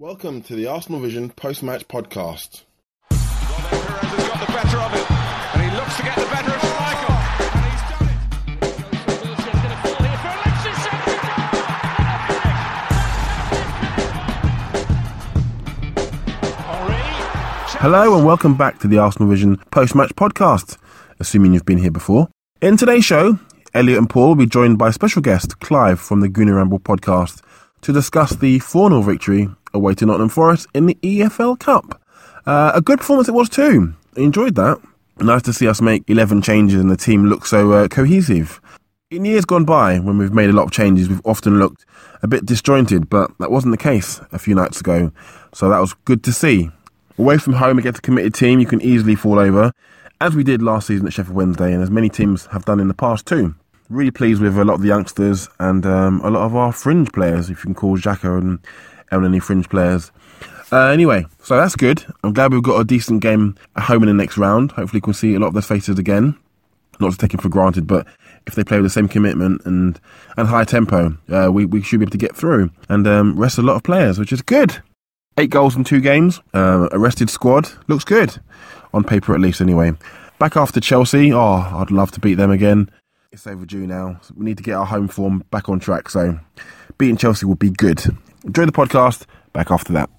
Welcome to the Arsenal Vision post-match podcast. Hello and welcome back to the Arsenal Vision post-match podcast, assuming you've been here before. In today's show, Elliot and Paul will be joined by special guest Clive from the Gooner Ramble podcast to discuss the 4-0 victory away to Nottingham Forest in the EFL Cup. Uh, a good performance it was too. Enjoyed that. Nice to see us make 11 changes and the team look so uh, cohesive. In years gone by, when we've made a lot of changes, we've often looked a bit disjointed, but that wasn't the case a few nights ago. So that was good to see. Away from home against a committed team, you can easily fall over, as we did last season at Sheffield Wednesday, and as many teams have done in the past too. Really pleased with a lot of the youngsters and um, a lot of our fringe players, if you can call Xhaka and Elneny fringe players. Uh, anyway, so that's good. I'm glad we've got a decent game at home in the next round. Hopefully, we can see a lot of their faces again. Not to take it for granted, but if they play with the same commitment and and high tempo, uh, we we should be able to get through and um, rest a lot of players, which is good. Eight goals in two games. Uh, a rested squad looks good on paper, at least. Anyway, back after Chelsea. Oh, I'd love to beat them again. It's overdue now. We need to get our home form back on track. So, beating Chelsea would be good. Enjoy the podcast. Back after that.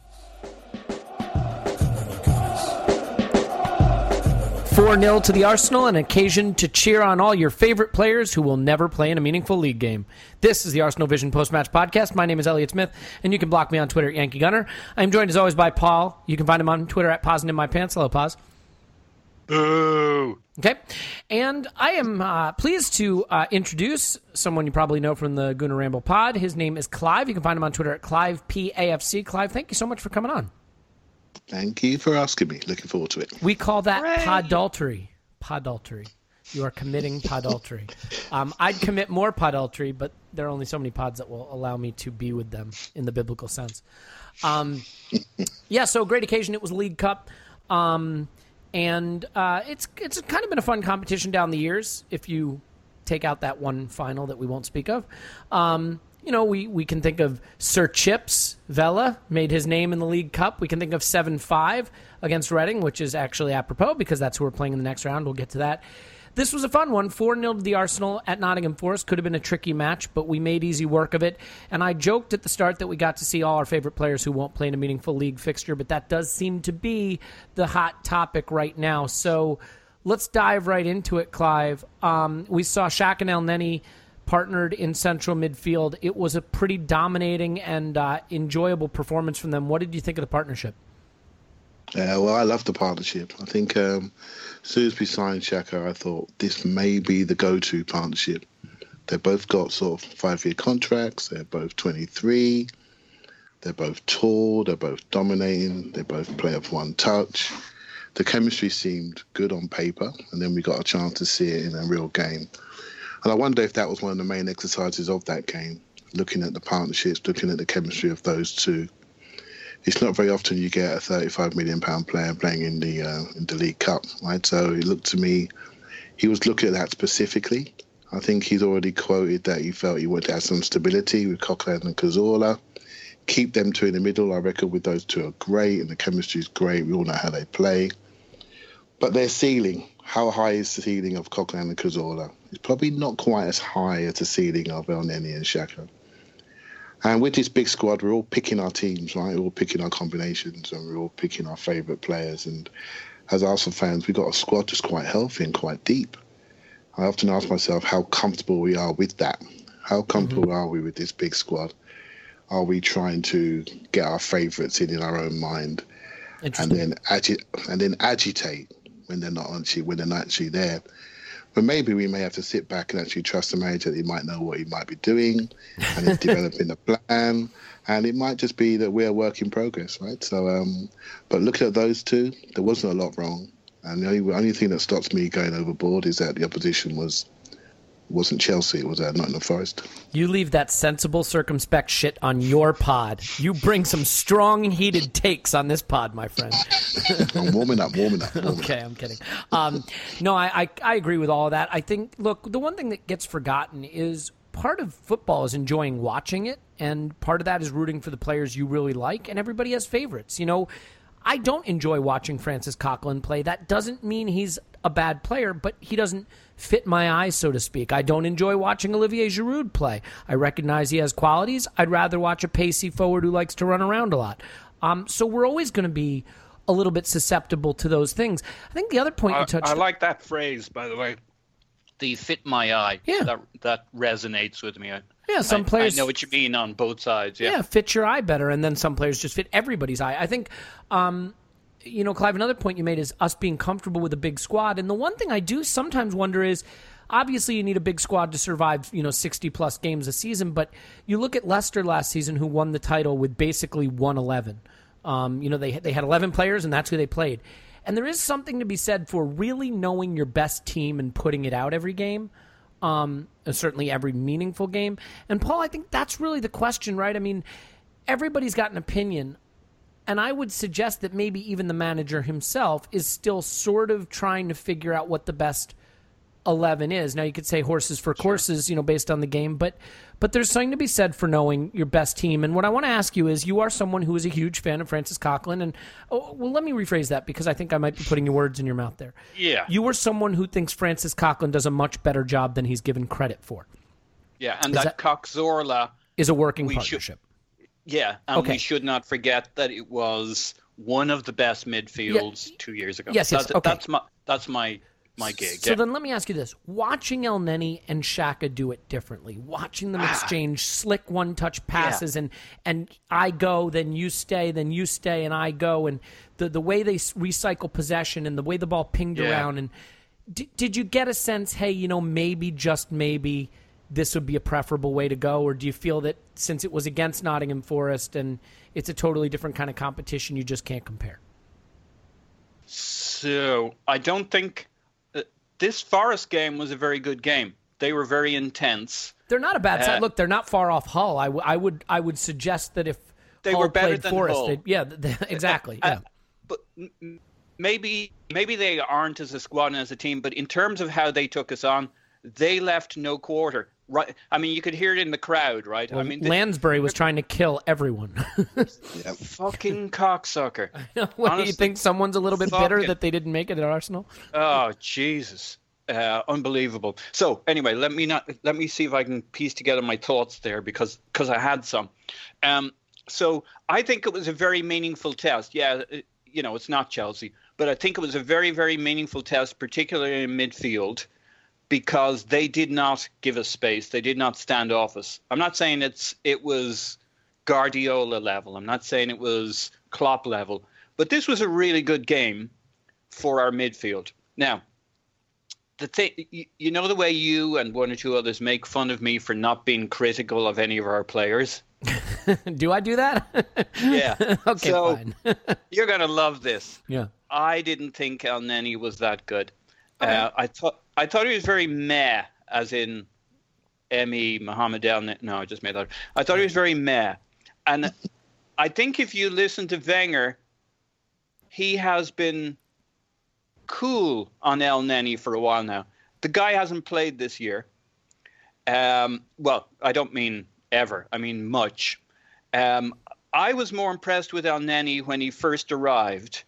4 0 to the Arsenal, an occasion to cheer on all your favorite players who will never play in a meaningful league game. This is the Arsenal Vision post match podcast. My name is Elliot Smith, and you can block me on Twitter at Yankee Gunner. I'm joined as always by Paul. You can find him on Twitter at Pausing in My Pants. Hello, Pause. Boo! Okay. And I am uh, pleased to uh, introduce someone you probably know from the Gooner Ramble pod. His name is Clive. You can find him on Twitter at ClivePAFC. Clive, thank you so much for coming on. Thank you for asking me. Looking forward to it. We call that podultery. Podultery. You are committing podultery. Um, I'd commit more podultery, but there are only so many pods that will allow me to be with them in the biblical sense. Um, yeah, so great occasion. It was League Cup, um, and uh, it's it's kind of been a fun competition down the years. If you take out that one final that we won't speak of. Um, you know, we, we can think of Sir Chips Vela made his name in the League Cup. We can think of 7 5 against Reading, which is actually apropos because that's who we're playing in the next round. We'll get to that. This was a fun one. 4 0 to the Arsenal at Nottingham Forest. Could have been a tricky match, but we made easy work of it. And I joked at the start that we got to see all our favorite players who won't play in a meaningful league fixture, but that does seem to be the hot topic right now. So let's dive right into it, Clive. Um, we saw Xhaka and Elneny partnered in central midfield. It was a pretty dominating and uh, enjoyable performance from them. What did you think of the partnership? Yeah, well, I love the partnership. I think um, as soon as we signed Xhaka, I thought this may be the go-to partnership They both got sort of five-year contracts. They're both 23. They're both tall. They're both dominating. They both play off one touch. The chemistry seemed good on paper, and then we got a chance to see it in a real game. And I wonder if that was one of the main exercises of that game, looking at the partnerships, looking at the chemistry of those two. It's not very often you get a 35 million pound player playing in the uh, in the League Cup, right? So it looked to me, he was looking at that specifically. I think he's already quoted that he felt he wanted to have some stability with Coquelin and Cazorla. Keep them two in the middle. I reckon with those two are great, and the chemistry is great. We all know how they play. But their ceiling, how high is the ceiling of Coquelin and Cazorla? It's probably not quite as high as the ceiling of El Elneny and Xhaka. And with this big squad, we're all picking our teams, right? We're all picking our combinations and we're all picking our favourite players. And as Arsenal fans, we've got a squad that's quite healthy and quite deep. I often ask myself how comfortable we are with that. How comfortable mm-hmm. are we with this big squad? Are we trying to get our favourites in in our own mind, and then agi- and then agitate when they're not actually when they're not actually there? But maybe we may have to sit back and actually trust the manager that he might know what he might be doing and he's developing a plan. And it might just be that we're a work in progress, right? So, um, but looking at those two, there wasn't a lot wrong. And the only, only thing that stops me going overboard is that the opposition was wasn't Chelsea. It was uh, Nottingham Forest. You leave that sensible, circumspect shit on your pod. You bring some strong, heated takes on this pod, my friend. I'm warming up, warming up. Warming okay, up. I'm kidding. Um, no, I, I, I agree with all of that. I think, look, the one thing that gets forgotten is part of football is enjoying watching it, and part of that is rooting for the players you really like, and everybody has favorites. You know, I don't enjoy watching Francis Coquelin play. That doesn't mean he's a bad player, but he doesn't fit my eyes, so to speak. I don't enjoy watching Olivier Giroud play. I recognize he has qualities. I'd rather watch a pacey forward who likes to run around a lot. Um, so we're always going to be a little bit susceptible to those things. I think the other point I, you touched. I like that phrase, by the way. The fit my eye. Yeah. That, that resonates with me. I, yeah, some I, players. I know what you mean on both sides. Yeah. yeah, fit your eye better, and then some players just fit everybody's eye. I think um, you know, Clive, another point you made is us being comfortable with a big squad. And the one thing I do sometimes wonder is obviously you need a big squad to survive, you know, 60 plus games a season, but you look at Leicester last season who won the title with basically 111. Um, you know, they they had 11 players and that's who they played. And there is something to be said for really knowing your best team and putting it out every game. Um, certainly every meaningful game. And Paul, I think that's really the question, right? I mean, everybody's got an opinion and I would suggest that maybe even the manager himself is still sort of trying to figure out what the best 11 is. Now you could say horses for courses, you know, based on the game, but but there's something to be said for knowing your best team. And what I want to ask you is you are someone who is a huge fan of Francis Coquelin and oh, well let me rephrase that because I think I might be putting your words in your mouth there. Yeah. You are someone who thinks Francis Coquelin does a much better job than he's given credit for. Yeah, and is that, that Coxorla is a working partnership. Should, yeah, and okay. we should not forget that it was one of the best midfields yeah. two years ago. Yes, yes. That's, okay. that's my that's my my gig. So yeah. then let me ask you this: Watching Elneny and Xhaka do it differently, watching them ah. exchange slick one-touch passes, yeah. and and I go, then you stay, then you stay, and I go, and the the way they recycle possession and the way the ball pinged yeah. around, and d- did you get a sense? Hey, you know, maybe just maybe this would be a preferable way to go, or do you feel that since it was against Nottingham Forest and it's a totally different kind of competition, you just can't compare? So I don't think this Forest game was a very good game. They were very intense. They're not a bad uh, side. Look, they're not far off Hull. I, w- I would I would suggest that if they Hull were better than Forest, Hull. yeah, they, exactly. Uh, yeah. but maybe maybe they aren't as a squad and as a team. But in terms of how they took us on, they left no quarter right. I mean, you could hear it in the crowd, right? Well, I mean, Lansbury was trying to kill everyone. yep. Fucking cocksucker. what, Honestly, you think someone's a little bit bitter that they didn't make it at Arsenal? Oh Jesus. Uh, unbelievable. So anyway, let me not let me see if I can piece together my thoughts there because because I had some. Um, so I think it was a very meaningful test. Yeah, it, you know it's not Chelsea, but I think it was a very very meaningful test, particularly in midfield because they did not give us space. They did not stand off us. I'm not saying it's it was Guardiola level. I'm not saying it was Klopp level, but this was a really good game for our midfield. Now, the thing, you, you know, the way you and one or two others make fun of me for not being critical of any of our players. do I do that? Yeah. okay, So- fine. You're gonna love this. yeah. I didn't think Elneny was that good. Uh, I thought I thought he was very meh, as in M.E. Muhammad El. No, I just made that. I thought he was very meh, and I think if you listen to Wenger, he has been cool on Elneny for a while now. The guy hasn't played this year. Um, well, I don't mean ever. I mean much. Um, I was more impressed with Elneny when he first arrived.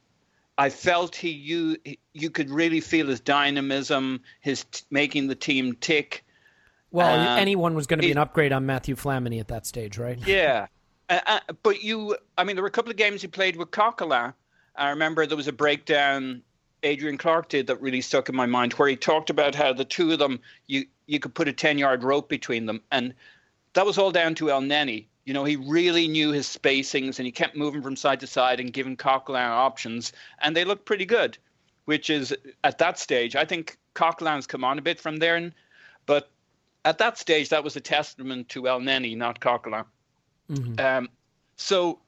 I felt he you you could really feel his dynamism, his t- making the team tick. Well, Uh, anyone was going to be it- an upgrade on Matthew Flamini at that stage, right? Yeah, uh, uh, but you, I mean, there were a couple of games he played with Coquelin. I remember there was a breakdown Adrian Clarke did that really stuck in my mind, where he talked about how the two of them you you could put a ten yard rope between them, and that was all down to Elneny. You know, he really knew his spacings and he kept moving from side to side and giving Coquelin options, and they looked pretty good. Which is at that stage, I think Coquelin's come on a bit from there, but at that stage, that was a testament to Elneny, not Coquelin. Um, so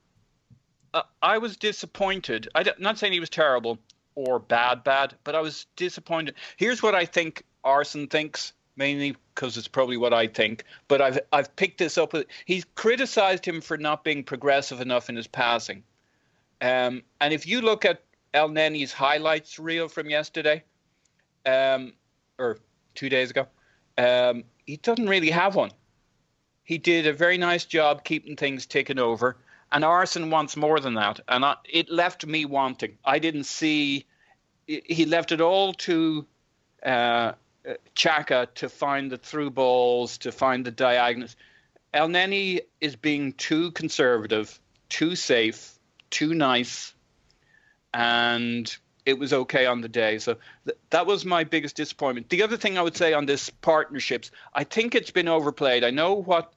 uh, I was disappointed. I am not saying he was terrible or bad, bad, but I was disappointed. Here's what I think Arsene thinks, mainly because it's probably what I think. But I've I've picked this up. He's criticized him for not being progressive enough in his passing. Um, and if you look at Elneny's highlights reel from yesterday, um, or two days ago, um, he doesn't really have one. He did a very nice job keeping things ticking over, and Arsene wants more than that, and I, it left me wanting. I didn't see. He left it all to uh, Xhaka to find the through balls, to find the diagonals. Elneny is being too conservative, too safe, too nice, and it was okay on the day. So th- that was my biggest disappointment. The other thing I would say on this partnerships, I think it's been overplayed. I know what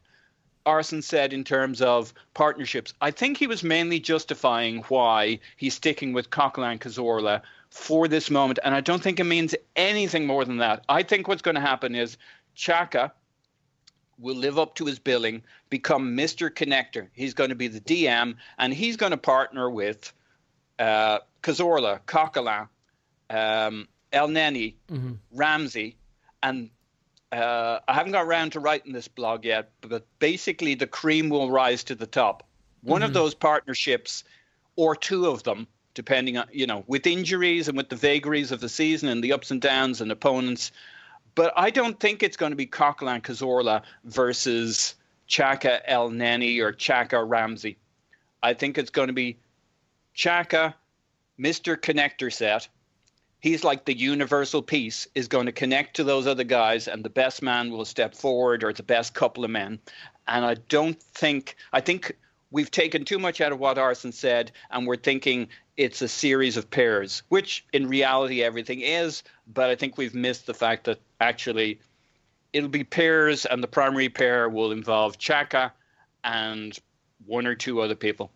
Arsene said in terms of partnerships. I think he was mainly justifying why he's sticking with Coquelin Cazorla for this moment, and I don't think it means anything more than that. I think what's going to happen is Xhaka will live up to his billing, become Mr. Connector. He's going to be the DM, and he's going to partner with uh, Cazorla, Coquelin, um, Elneny, Ramsey, and uh, I haven't got around to writing this blog yet, but basically the cream will rise to the top. One of those partnerships, or two of them, depending on, you know, with injuries and with the vagaries of the season and the ups and downs and opponents. But I don't think it's going to be Coquelin Cazorla versus Xhaka El Neni or Xhaka Ramsey. I think it's going to be Xhaka, Mr. Connector set. He's like the universal piece is going to connect to those other guys, and the best man will step forward, or the best couple of men. And I don't think, I think we've taken too much out of what Arsene said, and we're thinking it's a series of pairs, which in reality everything is. But I think we've missed the fact that actually it'll be pairs, and the primary pair will involve Xhaka and one or two other people.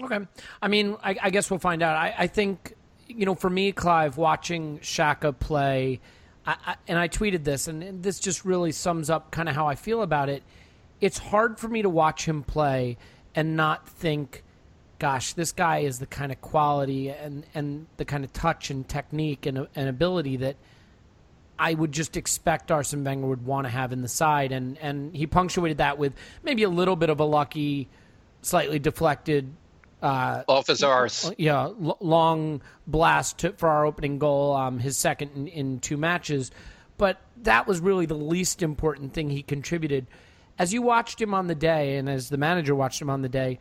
Okay. I mean, I, I guess we'll find out. I, I think, you know, for me, Clive, watching Xhaka play, I, and I tweeted this, and this just really sums up kind of how I feel about it. It's hard for me to watch him play and not think, gosh, this guy is the kind of quality and, and the kind of touch and technique and, and ability that I would just expect Arsene Wenger would want to have in the side, and and he punctuated that with maybe a little bit of a lucky, slightly deflected, uh, Off his arse. yeah, l- long blast to, for our opening goal, um, his second in, in two matches, but that was really the least important thing he contributed. As you watched him on the day, and as the manager watched him on the day,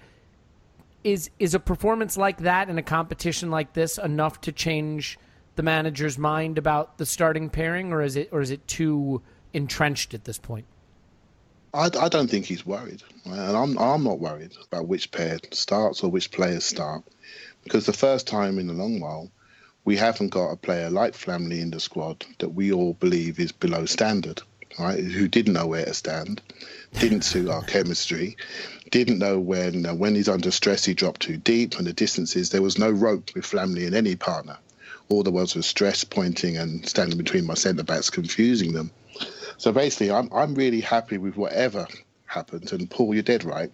is is a performance like that in a competition like this enough to change the manager's mind about the starting pairing, or is it or is it too entrenched at this point? I, I don't think he's worried, and I'm I'm not worried about which pair starts or which players start, because the first time in a long while, we haven't got a player like Flamley in the squad that we all believe is below standard, right? Who didn't know where to stand, didn't suit our chemistry, didn't know when uh, when he's under stress he dropped too deep, and the distances there was no rope with Flamley and any partner. All there was was stress pointing and standing between my centre backs, confusing them. So basically, I'm I'm really happy with whatever happens. And Paul, you're dead right.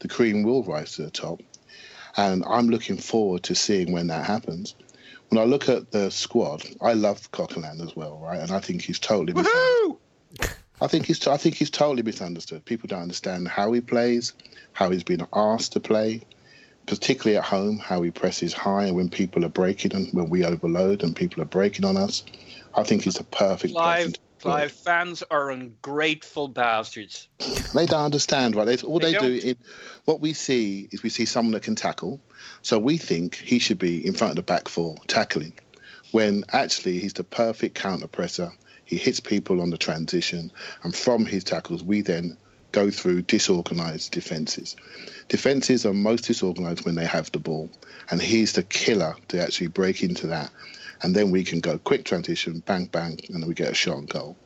The cream will rise to the top, and I'm looking forward to seeing when that happens. When I look at the squad, I love Coquelin as well, right? And I think he's totally. Woohoo! I think he's I think he's totally misunderstood. People don't understand how he plays, how he's been asked to play, particularly at home, how he presses high when people are breaking and when we overload and people are breaking on us. I think he's the perfect to Clive, fans are ungrateful bastards. They don't understand, right? They, all They they, do, in, what we see is we see someone that can tackle. So we think he should be in front of the back four tackling, when actually he's the perfect counter presser. He hits people on the transition, and from his tackles, we then go through disorganized defenses. Defenses are most disorganized when they have the ball, and he's the killer to actually break into that. And then we can go quick transition, bang, bang, and we get a shot and goal.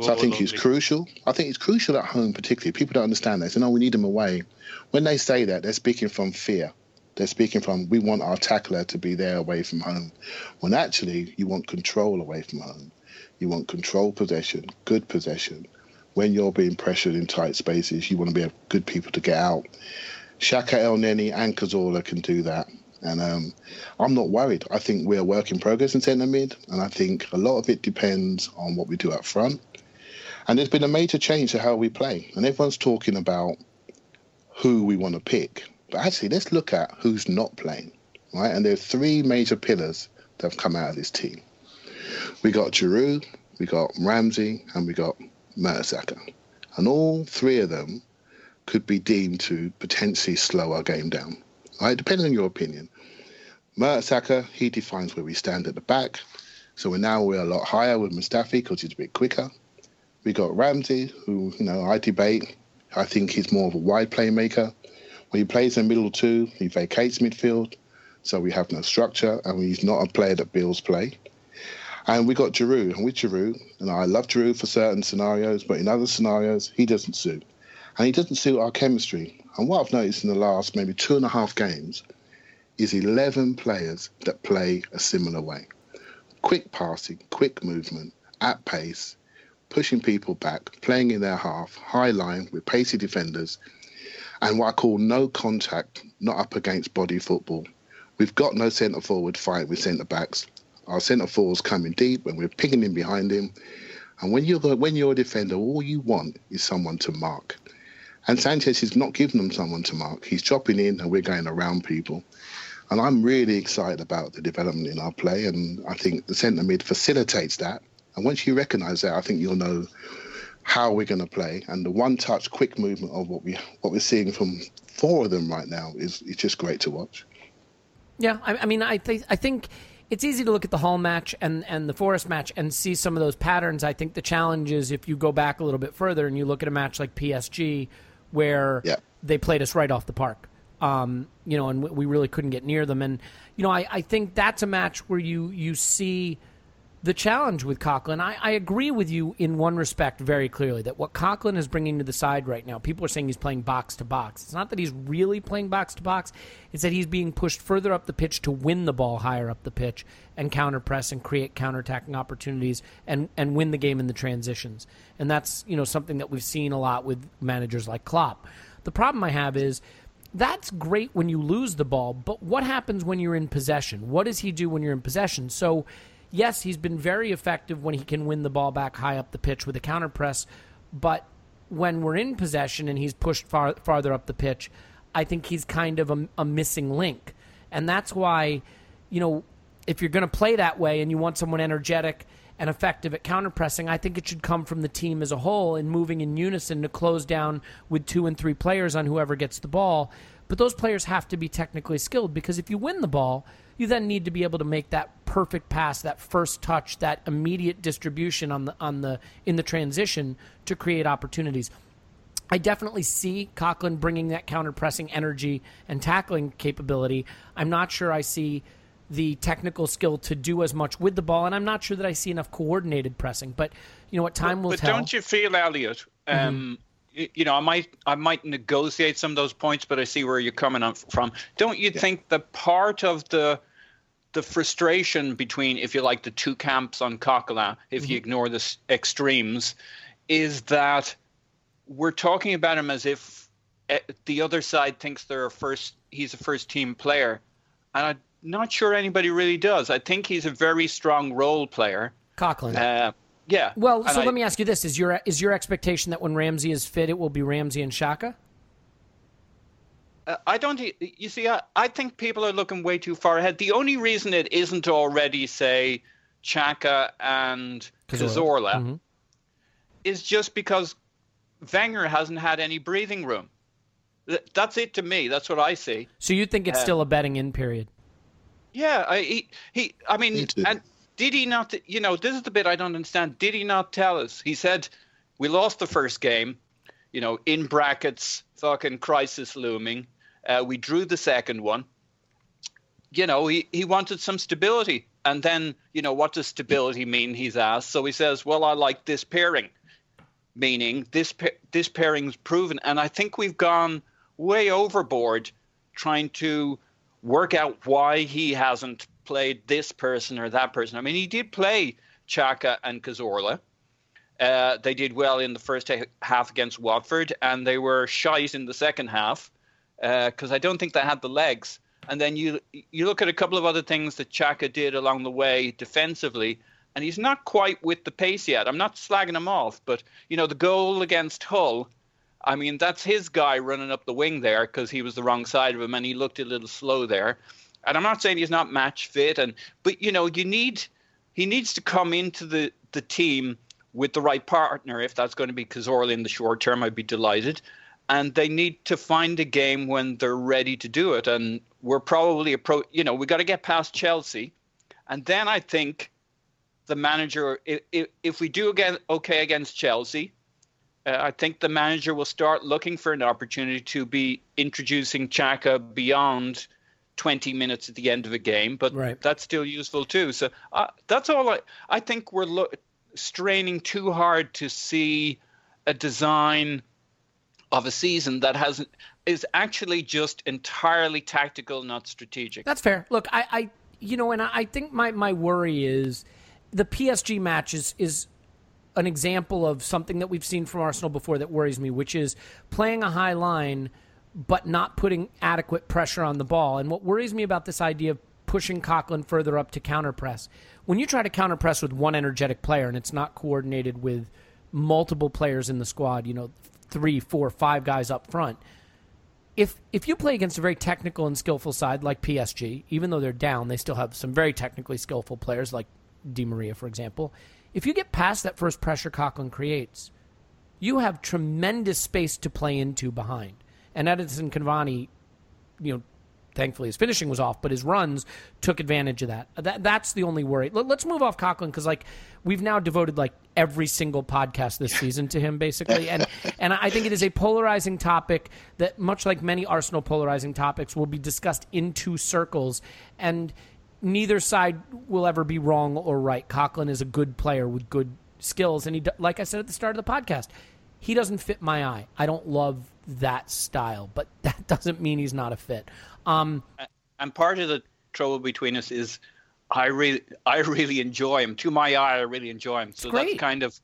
so I think he's crucial. I think he's crucial at home, particularly. People don't understand that. They say, no, we need him away. When they say that, they're speaking from fear. They're speaking from, we want our tackler to be there away from home. When actually, you want control away from home. You want control possession, good possession. When you're being pressured in tight spaces, you want to be have good people to get out. Xhaka El Neni and Cazorla can do that. And um, I'm not worried. I think we're a work in progress in centre mid. And I think a lot of it depends on what we do up front. And there's been a major change to how we play. And everyone's talking about who we want to pick. But actually, let's look at who's not playing, right? And there are three major pillars that have come out of this team. We got Giroud, we got Ramsey, and we got Mertesacker. And all three of them could be deemed to potentially slow our game down, right? Depending on your opinion. Mertesacker, he defines where we stand at the back. So we're now we're a lot higher with Mustafi because he's a bit quicker. We got Ramsey, who, you know, I debate. I think he's more of a wide playmaker. When he plays in middle two, he vacates midfield. So we have no structure and he's not a player that builds play. And we got Giroud. And with Giroud, and I love Giroud for certain scenarios, but in other scenarios, he doesn't suit. And he doesn't suit our chemistry. And what I've noticed in the last maybe two and a half games is 11 players that play a similar way. Quick passing, quick movement, at pace, pushing people back, playing in their half, high line with pacey defenders, and what I call no contact, not up against body football. We've got no centre forward fight with centre backs. Our centre forwards coming deep and we're picking in behind him. And when you're when you're a defender, all you want is someone to mark. And Sanchez is not giving them someone to mark. He's dropping in and we're going around people. And I'm really excited about the development in our play. And I think the centre mid facilitates that. And once you recognise that, I think you'll know how we're going to play. And the one-touch, quick movement of what we what we're seeing from four of them right now is is just great to watch. Yeah, I, I mean, I think I think it's easy to look at the Hull match and and the Forest match and see some of those patterns. I think the challenge is if you go back a little bit further and you look at a match like PSG, where Yeah. they played us right off the park. Um, you know, and we- we really couldn't get near them. And you know, I, I think that's a match where you you see the challenge with Coquelin. I, I agree with you in one respect very clearly that what Coquelin is bringing to the side right now, people are saying he's playing box to box. It's not that he's really playing box to box, it's that he's being pushed further up the pitch to win the ball higher up the pitch and counter press and create counterattacking opportunities and, and win the game in the transitions. And that's, you know, something that we've seen a lot with managers like Klopp. The problem I have is that's great when you lose the ball, but what happens when you're in possession? What does he do when you're in possession? So, yes, he's been very effective when he can win the ball back high up the pitch with a counter press, but when we're in possession and he's pushed far, farther up the pitch, I think he's kind of a, a missing link. And that's why, you know, if you're going to play that way and you want someone energetic and effective at counter pressing, I think it should come from the team as a whole and moving in unison to close down with two and three players on whoever gets the ball. But those players have to be technically skilled because if you win the ball, you then need to be able to make that perfect pass, that first touch, that immediate distribution on the on the in the transition to create opportunities. I definitely see Coquelin bringing that counter pressing energy and tackling capability. I'm not sure I see the technical skill to do as much with the ball, and I'm not sure that I see enough coordinated pressing. But you know what, time will but tell. don't you feel, Elliot? Um, y- you know, I might I might negotiate some of those points, but I see where you're coming from. Don't you think the part of the the frustration between, if you like, the two camps on Coquelin, if Mm-hmm. you ignore the extremes, is that we're talking about him as if eh, the other side thinks they're a first. He's a first team player, and I'm not sure anybody really does. I think he's a very strong role player. Coquelin. Uh, yeah. well, and so I- let me ask you this: Is your is your expectation that when Ramsey is fit, it will be Ramsey and Xhaka? Uh, I don't. You see, I, I think people are looking way too far ahead. The only reason it isn't already, say, Xhaka and Cazorla. Cazorla, Mhm. is just because Wenger hasn't had any breathing room. That's it to me. That's what I see. So you think it's Uh, still a betting in period? Yeah, I, he, he. I mean, Me and did he not? You know, this is the bit I don't understand. Did he not tell us? He said we lost the first game. You know, in brackets, fucking crisis looming. Uh, we drew the second one. You know, he, he wanted some stability. And then, you know, what does stability mean? He's asked. So he says, well, I like this pairing, meaning this this pairing's proven. And I think we've gone way overboard trying to work out why he hasn't played this person or that person. I mean, he did play Xhaka and Cazorla. Uh, they did well in the first half against Watford, and they were shite in the second half because I don't think they had the legs. And then you you look at a couple of other things that Xhaka did along the way defensively, and he's not quite with the pace yet. I'm not slagging him off, but you know the goal against Hull. I mean, that's his guy running up the wing there because he was the wrong side of him and he looked a little slow there. And I'm not saying he's not match fit, and but you know you need he needs to come into the the team with the right partner. If that's going to be Cazorla in the short term, I'd be delighted. And they need to find a game when they're ready to do it. And we're probably appro you know we got to get past Chelsea, and then I think the manager if if, if we do again okay against Chelsea uh, I think the manager will start looking for an opportunity to be introducing Xhaka beyond 20 minutes at the end of a game, but Right. that's still useful too. So uh, that's all I, I think we're lo- straining too hard to see a design of a season that hasn't is actually just entirely tactical, not strategic. That's fair. Look, I, I you know, and I, I think my, my worry is the PSG match is, is an example of something that we've seen from Arsenal before that worries me, which is playing a high line but not putting adequate pressure on the ball. And what worries me about this idea of pushing Coquelin further up to counterpress, when you try to counterpress with one energetic player and it's not coordinated with multiple players in the squad, you know, three, four, five guys up front, if if you play against a very technical and skillful side like PSG, even though they're down, they still have some very technically skillful players like Di Maria, for example. If you get past that first pressure Coquelin creates, you have tremendous space to play into behind. And Edinson Cavani, you know, thankfully his finishing was off, but his runs took advantage of that. that that's the only worry. Let, us move off Coquelin because like we've now devoted like every single podcast this season to him basically, and and I think it is a polarizing topic that much like many Arsenal polarizing topics will be discussed in two circles and. Neither side will ever be wrong or right. Coquelin is a good player with good skills, and he, like I said at the start of the podcast, he doesn't fit my eye. I don't love that style, but that doesn't mean he's not a fit. Um, and part of the trouble between us is I really I really enjoy him. To my eye, I really enjoy him. So great. that's kind of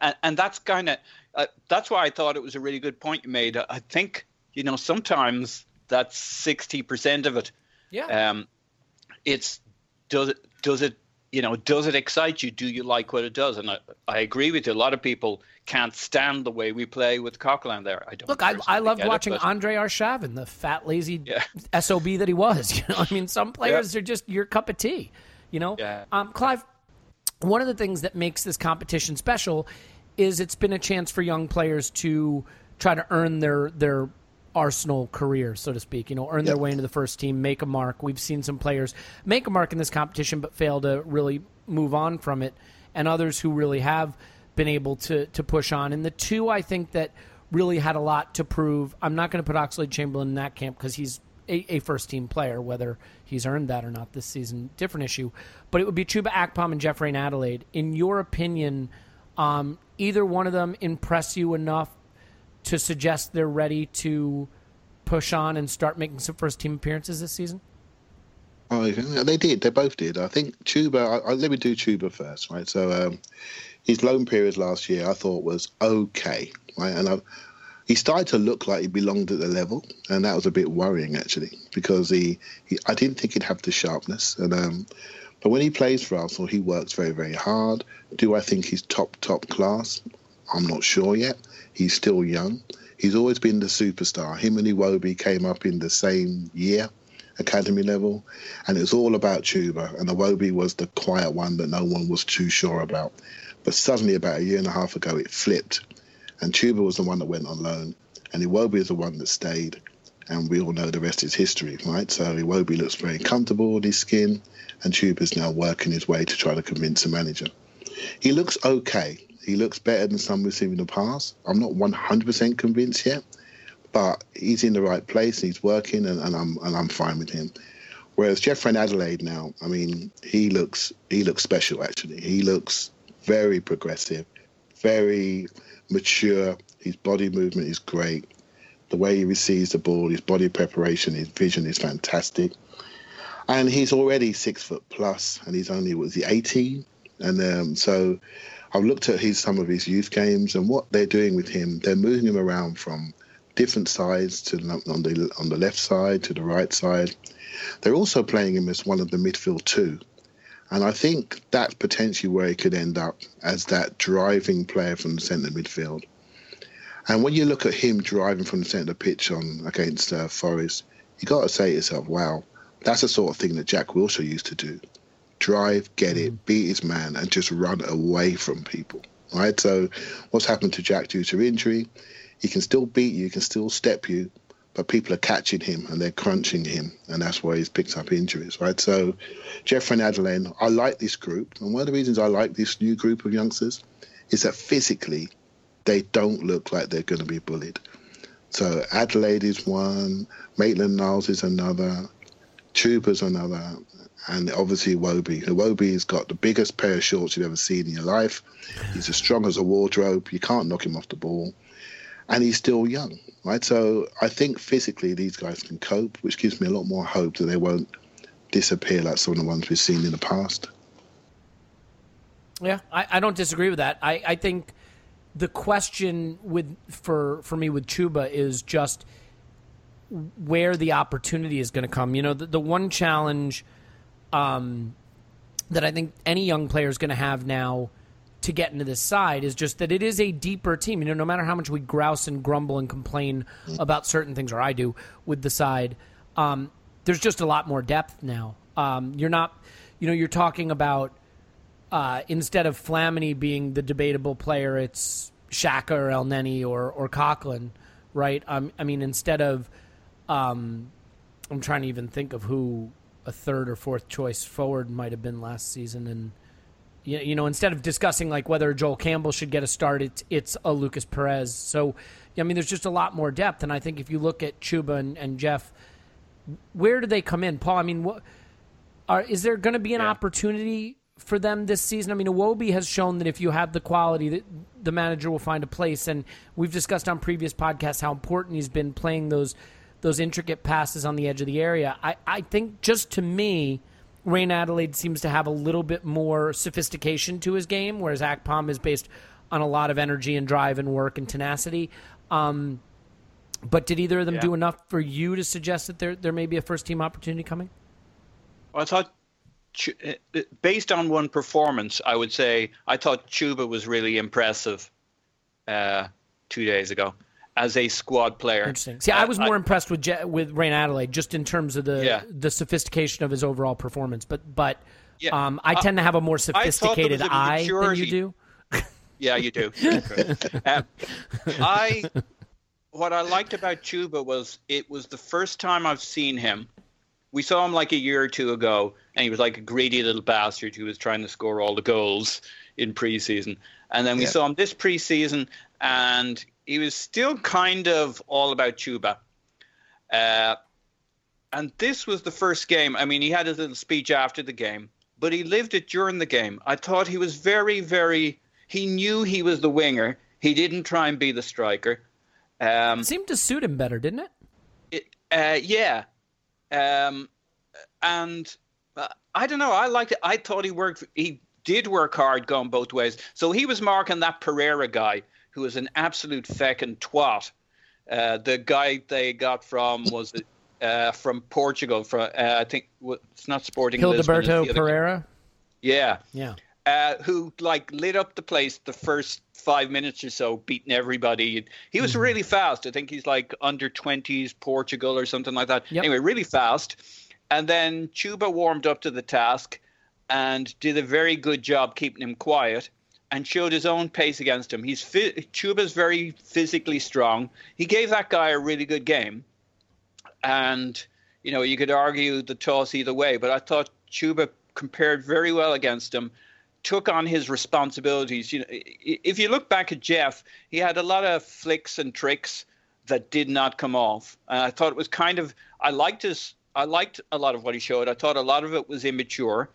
and, and that's kind of uh, that's why I thought it was a really good point you made. I think you know sometimes that's sixty percent of it. yeah. Um, it's does it does it you know does it excite you? Do you like what it does? And I, I agree with you. A lot of people can't stand the way we play with Coquelin there. I don't. Look, I, I loved get it, watching but- Andre Arshavin, the fat, lazy Yeah. SOB that he was. You know, I mean, some players are just your cup of tea. You know, Yeah. um, Clive. One of the things that makes this competition special is it's been a chance for young players to try to earn their their Arsenal career, so to speak. You know, earn their way into the first team, make a mark. We've seen some players make a mark in this competition, but fail to really move on from it, and others who really have been able to to push on. And the two I think that really had a lot to prove. I'm not going to put Oxlade Chamberlain in that camp because he's a, a first team player, whether he's earned that or not this season, different issue. But it would be Chuba Akpom and Jeff Reine-Adelaide. In your opinion, um, either one of them impress you enough to suggest they're ready to push on and start making some first team appearances this season? Oh, they did. They both did. I think Chuba. I, I, let me do Chuba first, right? So um, his loan period last year, I thought was okay, right? And I, he started to look like he belonged at the level, and that was a bit worrying actually, because he, he I didn't think he'd have the sharpness, and um, but when he plays for Arsenal, he works very very hard. Do I think he's top top class? I'm not sure yet. He's still young. He's always been the superstar. Him and Iwobi came up in the same year, academy level, and it was all about Chuba. And Iwobi was the quiet one that no one was too sure about. But suddenly, about a year and a half ago, it flipped, and Chuba was the one that went on loan, and Iwobi is the one that stayed. And we all know the rest is history, right? So Iwobi looks very comfortable in his skin, and Chuba's now working his way to try to convince the manager. He looks okay. He looks better than some we've seen in the past. I'm not 100% convinced yet, but he's in the right place and he's working, and, and I'm and I'm fine with him. Whereas Jeff Reine-Adelaide now, I mean, he looks he looks special actually. He looks very progressive, very mature. His body movement is great. The way he receives the ball, his body preparation, his vision is fantastic. And he's already six foot plus, and he's only was he 18, and um, so I've looked at his some of his youth games and what they're doing with him. They're moving him around from different sides to on the on the left side to the right side. They're also playing him as one of the midfield two, and I think that's potentially where he could end up as that driving player from the centre midfield. And when you look at him driving from the centre pitch on against uh, Forest, you got to say to yourself, "Wow, that's the sort of thing that Jack Wilshere used to do." Drive, get it, mm. beat his man, and just run away from people. Right. So, what's happened to Jack due to injury? He can still beat you, he can still step you, but people are catching him and they're crunching him, and that's why he's picked up injuries. Right. So, Jeff Reine-Adelaide, I like this group, and one of the reasons I like this new group of youngsters is that physically they don't look like they're going to be bullied. So Adelaide is one, Maitland Niles is another, Chuba's another, and obviously Iwobi. Iwobi has got the biggest pair of shorts you've ever seen in your life. He's as strong as a wardrobe. You can't knock him off the ball, and he's still young, right? So I think physically these guys can cope, which gives me a lot more hope that they won't disappear like some of the ones we've seen in the past. Yeah, I, I don't disagree with that. I, I think the question with for for me with Chuba is just where the opportunity is going to come. You know, the, the one challenge – um, that I think any young player is going to have now to get into this side is just that it is a deeper team. You know, no matter how much we grouse and grumble and complain about certain things, or I do with the side, um, there's just a lot more depth now. Um, you're not, you know, you're talking about uh, instead of Flamini being the debatable player, it's Xhaka or Elneny or or Coquelin, right? Um, I mean, instead of, um, I'm trying to even think of who a third or fourth choice forward might have been last season. And you know, instead of discussing like whether Joel Campbell should get a start, it's it's a Lucas Perez. So I mean, there's just a lot more depth. And I think if you look at Chuba and, and Jeff, where do they come in, Paul? I mean, what are is there going to be an yeah. opportunity? For them this season, I mean, Iwobi has shown that if you have the quality, that the manager will find a place. And we've discussed on previous podcasts how important he's been playing those those intricate passes on the edge of the area. I, I think just to me, Reine-Adelaide seems to have a little bit more sophistication to his game, whereas Akpom is based on a lot of energy and drive and work and tenacity. Um, but did either of them yeah. do enough for you to suggest that there there may be a first team opportunity coming? Well, I thought, uh, based on one performance, I would say I thought Chuba was really impressive uh, two days ago as a squad player. Interesting. See, uh, I was more I, impressed with Je- with Reine-Adelaide just in terms of the yeah. the sophistication of his overall performance. But but yeah. um, I tend to have a more sophisticated eye than you do. yeah, you do. uh, I what I liked about Chuba was it was the first time I've seen him. We saw him like a year or two ago, and he was like a greedy little bastard who was trying to score all the goals in preseason. And then we yeah. saw him this preseason, and he was still kind of all about Chuba. Uh, and this was the first game. I mean, he had his little speech after the game, but he lived it during the game. I thought he was very, very. He knew he was the winger. He didn't try and be the striker. Um, it seemed to suit him better, didn't it? it uh, yeah. Um, and uh, I don't know. I liked it. I thought he worked. He did work hard going both ways. So he was marking that Pereira guy, who was an absolute feckin' twat. Uh, the guy they got from was uh, from Portugal. From uh, I think it's not Sporting. Lisbon, Hildeberto guy. Pereira. Yeah, Yeah. uh, who like lit up the place the first five minutes or so, beating everybody. He was really fast. I think he's like under twenties Portugal or something like that. Yep. Anyway, really fast. And then Chuba warmed up to the task and did a very good job keeping him quiet and showed his own pace against him. He's Chuba's very physically strong. He gave that guy a really good game, and you know you could argue the toss either way. But I thought Chuba compared very well against him. Took on his responsibilities. You know, if you look back at Jeff, he had a lot of flicks and tricks that did not come off. And I thought it was kind of. I liked his. I liked a lot of what he showed. I thought a lot of it was immature,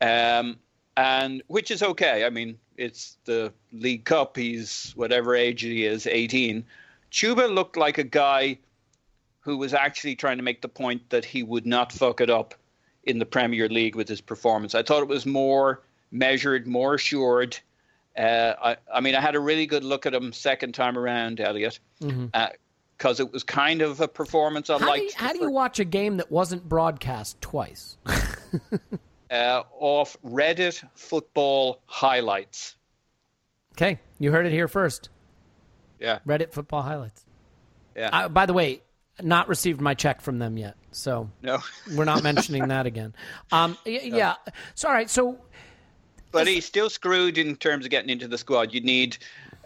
um, and which is okay. I mean, it's the League Cup. He's whatever age he is, eighteen. Chuba looked like a guy who was actually trying to make the point that he would not fuck it up in the Premier League with his performance. I thought it was more measured, more assured. Uh, I, I mean, I had a really good look at him second time around, Elliot, because it was kind of a performance I How do, you, the how do you watch a game that wasn't broadcast twice? uh, off Reddit football highlights. Okay, you heard it here first. Yeah, Reddit football highlights. yeah. Uh, by the way, not received my check from them yet, so no, we're not mentioning that again. Um, y- yeah. So all right. So but he's still screwed in terms of getting into the squad. You'd need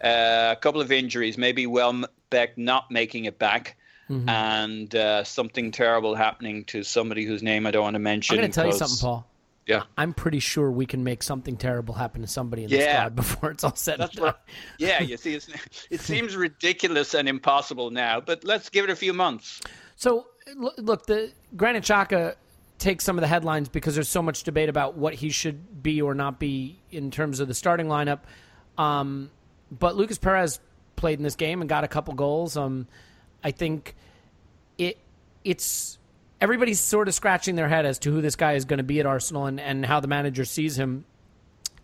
uh, a couple of injuries, maybe Welbeck not making it back, Mm-hmm. and uh, something terrible happening to somebody whose name I don't want to mention. I'm going to tell you something, Paul. Yeah, I'm pretty sure we can make something terrible happen to somebody in the Yeah. squad before it's all said that's and done. what. Yeah, you see, it's, it seems ridiculous and impossible now, but let's give it a few months. So look, the Granit Xhaka takes some of the headlines because there's so much debate about what he should be or not be in terms of the starting lineup. Um, but Lucas Perez played in this game and got a couple goals. Um, I think it it's everybody's sort of scratching their head as to who this guy is going to be at Arsenal and, and how the manager sees him.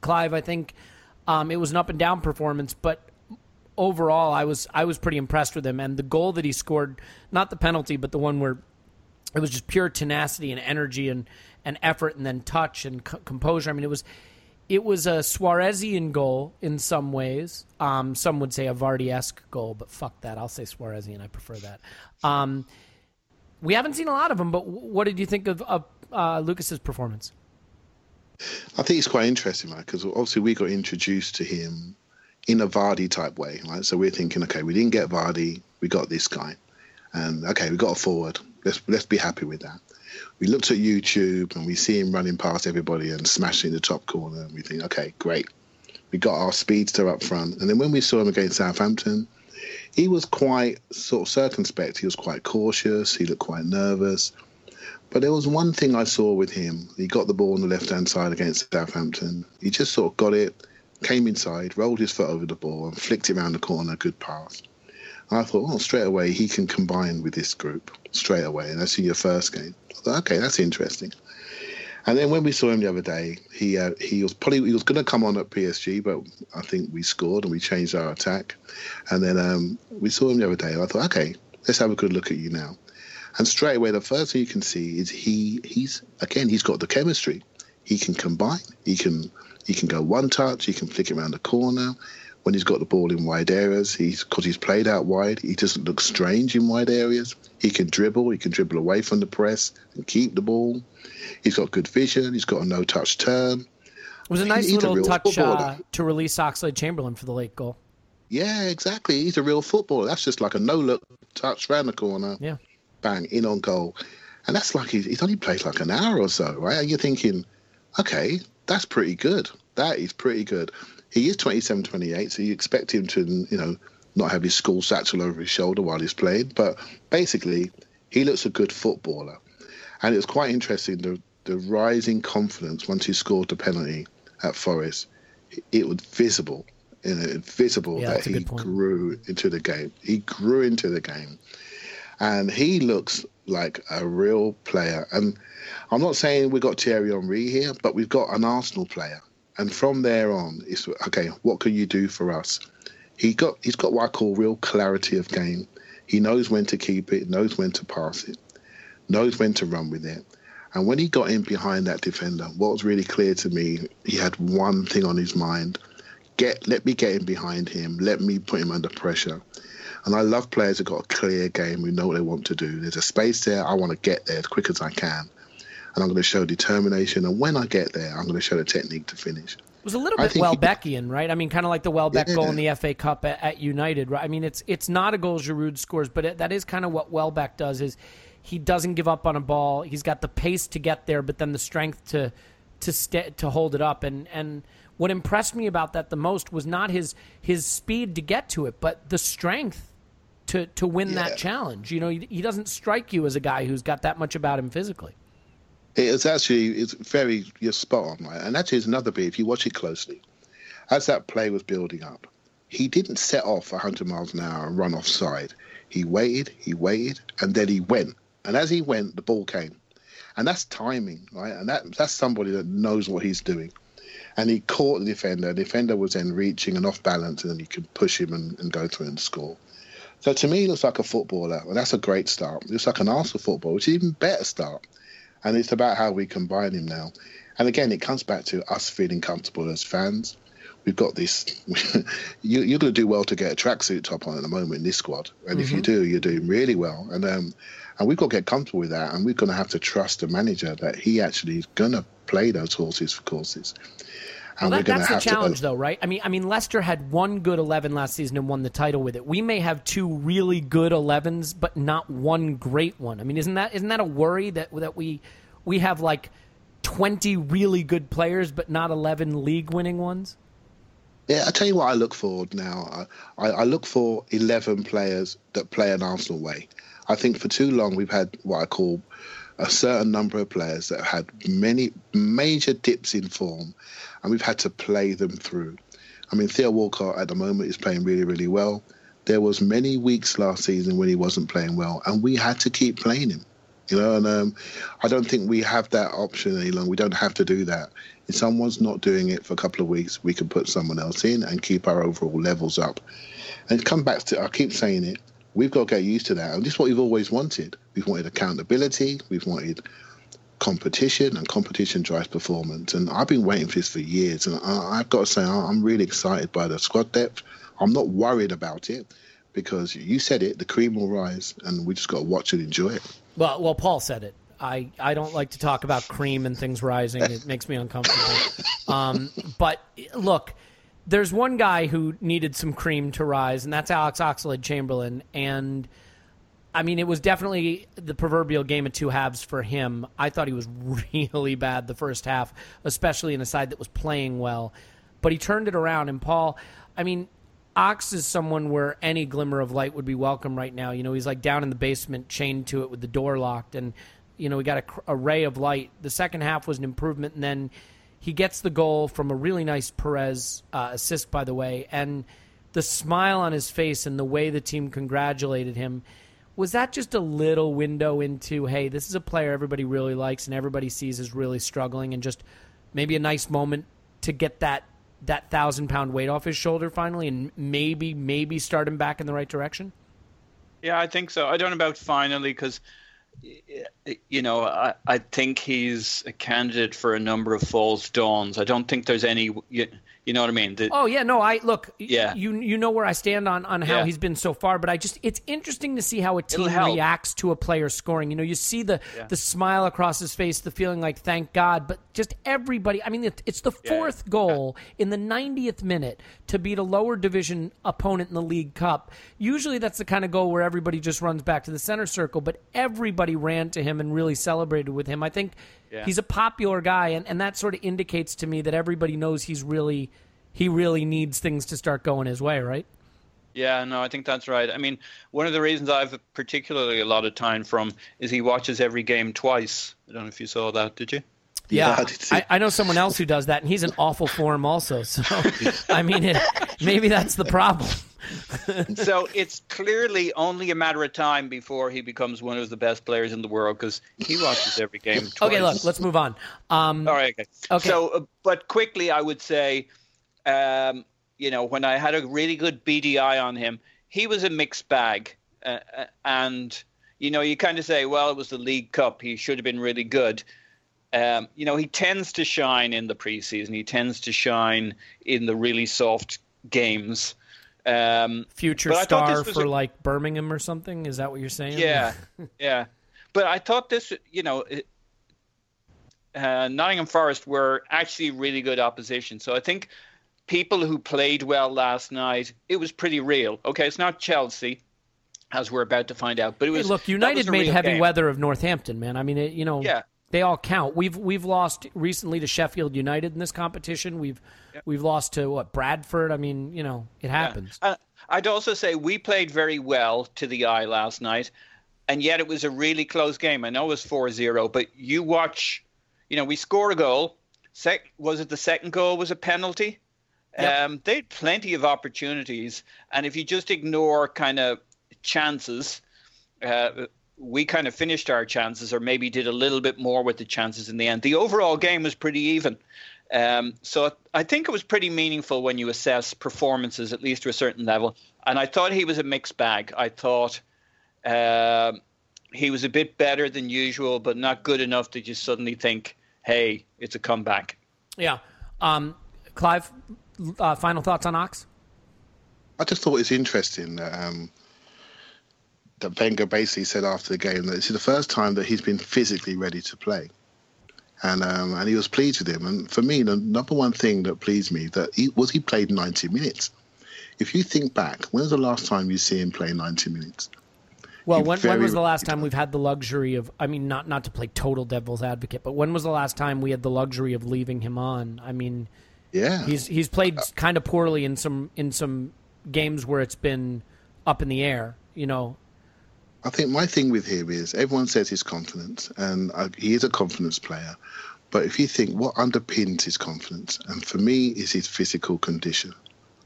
Clive, I think um, it was an up and down performance, but overall, I was I was pretty impressed with him. And the goal that he scored, not the penalty, but the one where it was just pure tenacity and energy and, and effort, and then touch and co- composure. I mean, it was it was a Suarezian goal in some ways. Um, some would say a Vardy esque goal, but fuck that. I'll say Suarezian. I prefer that. Um, we haven't seen a lot of them, but what did you think of, of uh, Lucas's performance? I think it's quite interesting, right? Because obviously we got introduced to him in a Vardy type way, right? So we're thinking, okay, we didn't get Vardy, we got this guy, and okay, we got a forward. Let's let's be happy with that. We looked at YouTube and we see him running past everybody and smashing the top corner, and we think, okay, great. We got our speedster up front, and then when we saw him against Southampton, he was quite sort of circumspect. He was quite cautious. He looked quite nervous. But there was one thing I saw with him. He got the ball on the left hand side against Southampton. He just sort of got it, came inside, rolled his foot over the ball, and flicked it around the corner. Good pass. And I thought, oh, straight away he can combine with this group straight away. And that's in your first game. Thought, okay, that's interesting. And then when we saw him the other day, he uh, he was probably he was going to come on at PSG, but I think we scored and we changed our attack. And then um, we saw him the other day, and I thought, okay, let's have a good look at you now. And straight away, the first thing you can see is he he's again he's got the chemistry. He can combine. He can he can go one touch. He can flick it around the corner. When he's got the ball in wide areas, he's because he's played out wide. He doesn't look strange in wide areas. He can dribble. He can dribble away from the press and keep the ball. He's got good vision. He's got a no-touch turn. It was a nice He's a little real touch uh, to release Oxlade Chamberlain for the late goal. Yeah, exactly. He's a real footballer. That's just like a no-look touch round the corner. Yeah. bang, in on goal. And that's like he's, he's only played like an hour or so, right? And you're thinking, okay, that's pretty good. That is pretty good. He is 27, 28, so you expect him to, you know, not have his school satchel over his shoulder while he's playing. But basically, he looks a good footballer. And it was quite interesting, the, the rising confidence once he scored the penalty at Forest. It was visible, you know, visible Yeah, that he grew into the game. He grew into the game. and he looks like a real player. And I'm not saying we got Thierry Henry here, but we've got an Arsenal player. And from there on, it's okay. What can you do for us? He got he's got what I call real clarity of game. He knows when to keep it, knows when to pass it, knows when to run with it. And when he got in behind that defender, what was really clear to me, he had one thing on his mind: get let me get in behind him, let me put him under pressure. And I love players who've got a clear game, who know what they want to do. There's a space there. I want to get there as quick as I can. And I'm going to show determination. And when I get there, I'm going to show the technique to finish. It was a little bit Welbeckian, right? I mean, kind of like the Welbeck yeah. goal in the FA Cup at, at, United, right? I mean, it's it's not a goal Giroud scores, but it, that is kind of what Welbeck does. Is he doesn't give up on a ball. He's got the pace to get there, but then the strength to to st- to hold it up. And and what impressed me about that the most was not his his speed to get to it, but the strength to to win yeah. that challenge. You know, he, he, doesn't strike you as a guy who's got that much about him physically. It's actually it's very you're spot on, right? And actually, is another bit. If you watch it closely, as that play was building up, he didn't set off 100 miles an hour and run offside. He waited, he waited, and then he went. And as he went, the ball came, and that's timing, right? And that that's somebody that knows what he's doing. And he caught the defender. The defender was then reaching and off balance, and then you could push him and, and go through and score. So to me, he looks like a footballer, and that's a great start. It looks like an Arsenal footballer, which is even better start. And it's about how we combine him now. And again, it comes back to us feeling comfortable as fans. We've got this. you, are going to do well to get a tracksuit top on at the moment in this squad, and mm-hmm. if you mm-hmm. do, you're doing really well. And um, and we've got to get comfortable with that, and we're going to have to trust the manager that he actually is going to play those horses for courses. Well, that, that's the challenge, to, though, right? I mean, I mean, Leicester had one good eleven last season and won the title with it. We may have two really good elevens, but not one great one. I mean, isn't that isn't that a worry that that we we have like twenty really good players, but not eleven league-winning ones? Yeah, I tell you what I look for now. I, I look for eleven players that play an Arsenal way. I think for too long we've had what I call a certain number of players that have had many major dips in form, and we've had to play them through. I mean, Theo Walcott at the moment is playing really, really well. There was many weeks last season when he wasn't playing well, and we had to keep playing him. You know, and um, I don't think we have that option any longer. We don't have to do that. If someone's not doing it for a couple of weeks, we can put someone else in and keep our overall levels up. And come back to, I keep saying it, we've got to get used to that. And this is what we've always wanted. We've wanted accountability. We've wanted competition, and competition drives performance. And I've been waiting for this for years. And I, have got to say, I'm really excited by the squad depth. I'm not worried about it because you said it, the cream will rise, and we just got to watch and enjoy it. Well, well, Paul said it. I, I don't like to talk about cream and things rising. It makes me uncomfortable. Um, but look, there's one guy who needed some cream to rise, and that's Alex Oxlade Chamberlain. And I mean, it was definitely the proverbial game of two halves for him. I thought he was really bad the first half, especially in a side that was playing well. But he turned it around. And Paul, I mean, Ox is someone where any glimmer of light would be welcome right now. You know, he's like down in the basement, chained to it with the door locked, and you know, we got a, a ray of light. The second half was an improvement, and then he gets the goal from a really nice Perez uh, assist, by the way, and the smile on his face and the way the team congratulated him. Was that just a little window into, hey, this is a player everybody really likes and everybody sees is really struggling, and just maybe a nice moment to get that that thousand pound weight off his shoulder finally, and maybe maybe start him back in the right direction? Yeah, I think so. I don't know about finally because you know, I, I think he's a candidate for a number of false dawns. I don't think there's any. You, you know what I mean? The, oh yeah, no, I look. Yeah, you you know where I stand on on how yeah. he's been so far, but I just it's interesting to see how a team reacts to a player scoring. You know, you see the yeah. the smile across his face, the feeling like thank God, but just everybody. I mean, it's the fourth yeah. goal in the 90th minute to beat a lower division opponent in the League Cup. Usually, that's the kind of goal where everybody just runs back to the center circle, but everybody ran to him and really celebrated with him. I think yeah. He's a popular guy, and, and that sort of indicates to me that everybody knows he's really he really needs things to start going his way, right? Yeah, no, I think that's right. I mean, one of the reasons I've particularly a lot of time from is he watches every game twice. I don't know if you saw that, did you? Yeah, yeah I, I, know someone else who does that, and he's in awful form also. So, I mean, it, maybe that's the problem. so it's clearly only a matter of time before he becomes one of the best players in the world because he watches every game. Twice. Okay, look, let's move on. Um, All right. Okay. Okay. So, uh, but quickly, I would say, um, you know, when I had a really good BDI on him, he was a mixed bag, uh, uh, and you know, you kind of say, well, it was the League Cup; he should have been really good. Um, you know, he tends to shine in the preseason. He tends to shine in the really soft games. Um, future but I thought star for a- like Birmingham or something. Is that what you're saying? yeah, yeah. But I thought this, you know, it- uh, Nottingham Forest were actually really good opposition. So I think people who played well last night, it was pretty real. Okay, it's not Chelsea, as we're about to find out, but it Hey, was. look, United made heavy game. weather of Northampton, man. I mean, it, you know, Yeah. They all count. We've we've lost recently to Sheffield United in this competition. We've we've lost to what Bradford. I mean, you know, it happens. Uh, I'd also say we played very well to the eye last night, and yet it was a really close game. I know it was 4-0, but you watch, you know, we score a goal. Sec- was it the second goal was a penalty? Yep. Um, they had plenty of opportunities, and if you just ignore kind of chances, uh, we kind of finished our chances, or maybe did a little bit more with the chances in the end. The overall game was pretty even. Um, so I think it was pretty meaningful when you assess performances, at least to a certain level. And I thought he was a mixed bag. I thought um he was a bit better than usual, but not good enough to just suddenly think, "Hey, it's a comeback." Yeah. Um, Clive, uh, final thoughts on Ox? I just thought it's interesting that um, that Wenger basically said after the game that this is the first time that he's been physically ready to play, and um, and he was pleased with him. And for me, the number one thing that pleased me that he was he played 90 minutes. If you think back, when was the last time you see him play 90 minutes? Well, He when, when was the last time we've had the luxury of? I mean, not not to play total devil's advocate, but when was the last time we had the luxury of leaving him on? I mean, Yeah, he's he's played kind of poorly in some in some games where it's been up in the air. You know, I think my thing with him is everyone says he's confident, and I, he is a confidence player. But if you think what underpins his confidence, and for me, is his physical condition.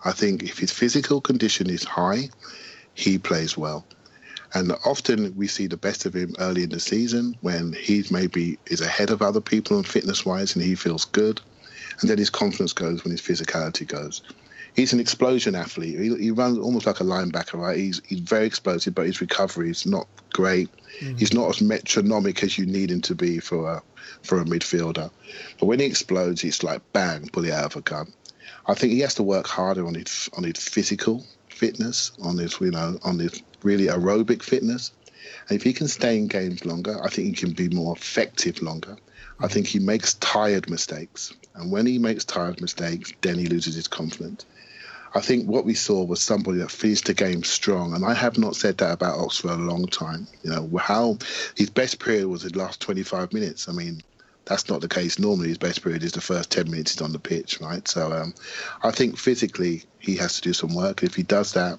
I think if his physical condition is high, he plays well. And often we see the best of him early in the season when he maybe is ahead of other people and fitness wise and he feels good. And then his confidence goes when his physicality goes. He's an explosion athlete. He, he runs almost like a linebacker, right? He's he's very explosive, but his recovery is not great. Mm. He's not as metronomic as you need him to be for a for a midfielder. But when he explodes, it's like bang, pull it out of a gun. I think he has to work harder on his on his physical fitness, on his you know on his really aerobic fitness. And if he can stay in games longer, I think he can be more effective longer. I think he makes tired mistakes, and when he makes tired mistakes, then he loses his confidence. I think what we saw was somebody that finished the game strong, and I have not said that about Ox for a long time. You know how his best period was the last 25 minutes. I mean, that's not the case. Normally, his best period is the first 10 minutes he's on the pitch, right? So um, I think physically he has to do some work. If he does that,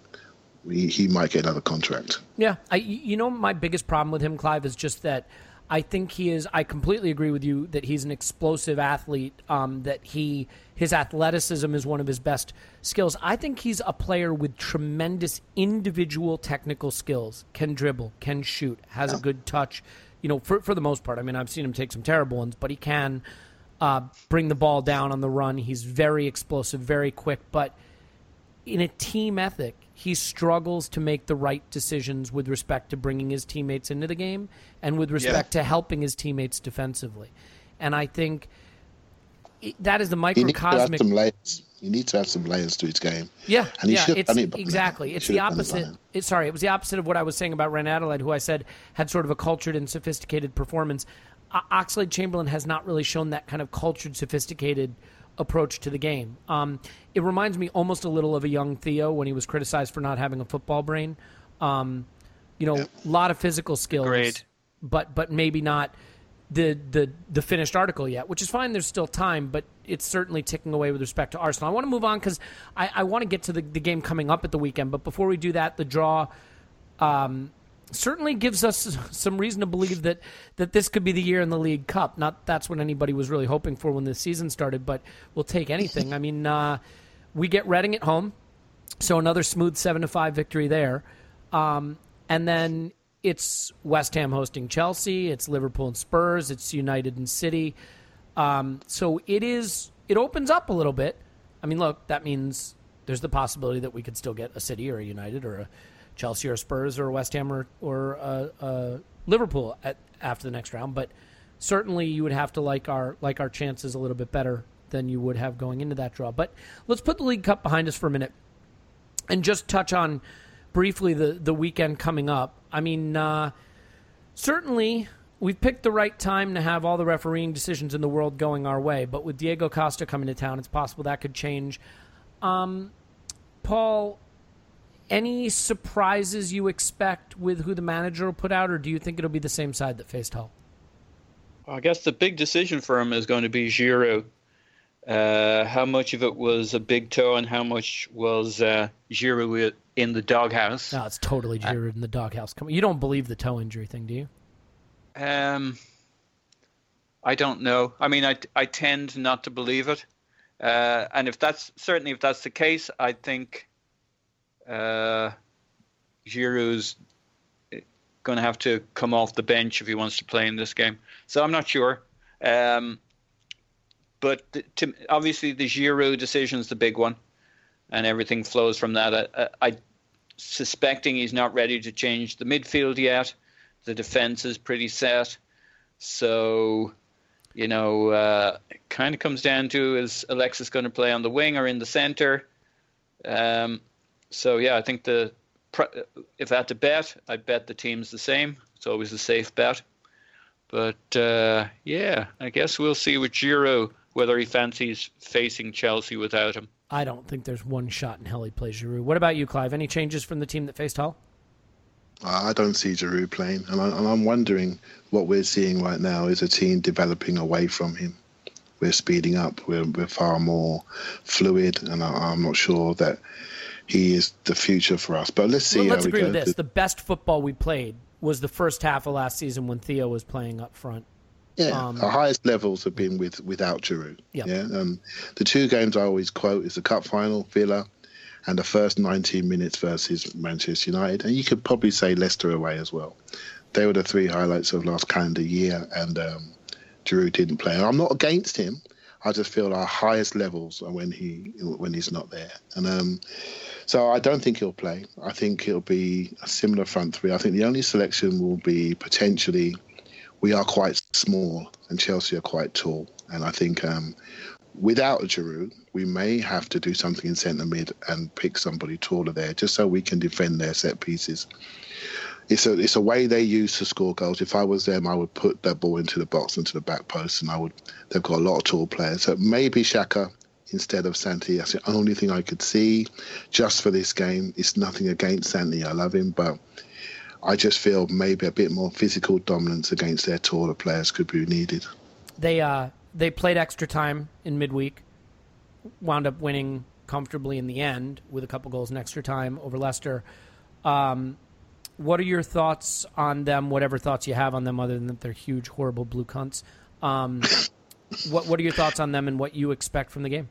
he, he might get another contract. Yeah, I you know my biggest problem with him, Clive, is just that I think he is. I completely agree with you that he's an explosive athlete. Um, that he his athleticism is one of his best skills. I think he's a player with tremendous individual technical skills. Can dribble, can shoot, has a good touch. You know, for for the most part. I mean, I've seen him take some terrible ones, but he can uh, bring the ball down on the run. He's very explosive, very quick, but in a team ethic, he struggles to make the right decisions with respect to bringing his teammates into the game and with respect to helping his teammates defensively. And I think that is the He needs to have microcosmic. some layers. He needs to have some layers to his game. Yeah, and he yeah, should it's done it by exactly. He It's the have it opposite. It, sorry, it was the opposite of what I was saying about Reine-Adelaide, who I said had sort of a cultured and sophisticated performance. O- Oxlade Chamberlain has not really shown that kind of cultured, sophisticated approach to the game. Um, it reminds me almost a little of a young Theo when he was criticized for not having a football brain. Um, you know, a lot of physical skills, Agreed. but but maybe not the the the finished article yet, which is fine. There's still time, but it's certainly ticking away with respect to Arsenal. I want to move on because I, I want to get to the, the game coming up at the weekend. But before we do that, the draw um, certainly gives us some reason to believe that that this could be the year in the League Cup. Not that's what anybody was really hoping for when the season started, but we'll take anything. I mean, uh, we get Reading at home. so another smooth seven to five victory there, um, and then it's West Ham hosting Chelsea, it's Liverpool and Spurs, it's United and City. Um, so it is it opens up a little bit. I mean, look, that means there's the possibility that we could still get a City or a United or a Chelsea or Spurs or West Ham or, or uh, uh, Liverpool at, after the next round. But certainly, you would have to like our like our chances a little bit better than you would have going into that draw. But let's put the League Cup behind us for a minute and just touch on briefly the the weekend coming up. I mean, uh, certainly we've picked the right time to have all the refereeing decisions in the world going our way. But with Diego Costa coming to town, it's possible that could change. Um, Paul, any surprises you expect with who the manager will put out, or do you think it'll be the same side that faced Hull? I guess the big decision for him is going to be Giroud. Uh, how much of it was a big toe and how much was uh, Giroud in the doghouse? No, it's totally Giroud in the doghouse. Come on, you don't believe the toe injury thing, do you? Um, I don't know. I mean, I I tend not to believe it. Uh, and if that's certainly if that's the case, I think uh, Giroud's going to have to come off the bench if he wants to play in this game. So I'm not sure. Um, but to, obviously the Giroud decision is the big one, and everything flows from that. I, I, suspecting he's not ready to change the midfield yet. The defense is pretty set, so you know, uh, kind of comes down to is Alexis going to play on the wing or in the center? Um, so yeah, I think the if I had to bet, I'd bet the team's the same. It's always a safe bet. But uh, yeah, I guess we'll see with Giroud whether he fancies facing Chelsea without him. I don't think there's one shot in hell he plays Giroud. What about you, Clive? Any changes from the team that faced Hull? I don't see Giroud playing, and, I, am wondering what we're seeing right now is a team developing away from him. We're speeding up. We're, we're far more fluid, and I, am not sure that he is the future for us. But let's see. Well, let's how agree with this: the best football we played was the first half of last season when Theo was playing up front. Yeah, um, our highest levels have been with without Giroud. Yep. Yeah, um, the two games I always quote is the cup final, Villa, and the first 19 minutes versus Manchester United, and you could probably say Leicester away as well. They were the three highlights of last calendar year, and um, Giroud didn't play. I'm not against him. I just feel our highest levels are when he when he's not there, and um, so I don't think he'll play. I think it'll be a similar front three. I think the only selection will be potentially we are quite small and Chelsea are quite tall, and I think um, without Giroud, we may have to do something in centre mid and pick somebody taller there, just so we can defend their set pieces. It's a it's a way they use to score goals. If I was them, I would put that ball into the box into the back post, and I would. They've got a lot of tall players, so maybe Xhaka instead of Santi. That's the only thing I could see just for this game. It's nothing against Santi. I love him, but I just feel maybe a bit more physical dominance against their taller players could be needed. They uh they played extra time in midweek, wound up winning comfortably in the end with a couple goals in extra time over Leicester. Um, what are your thoughts on them? Whatever thoughts you have on them, other than that they're huge, horrible blue cunts. Um, what What are your thoughts on them and what you expect from the game?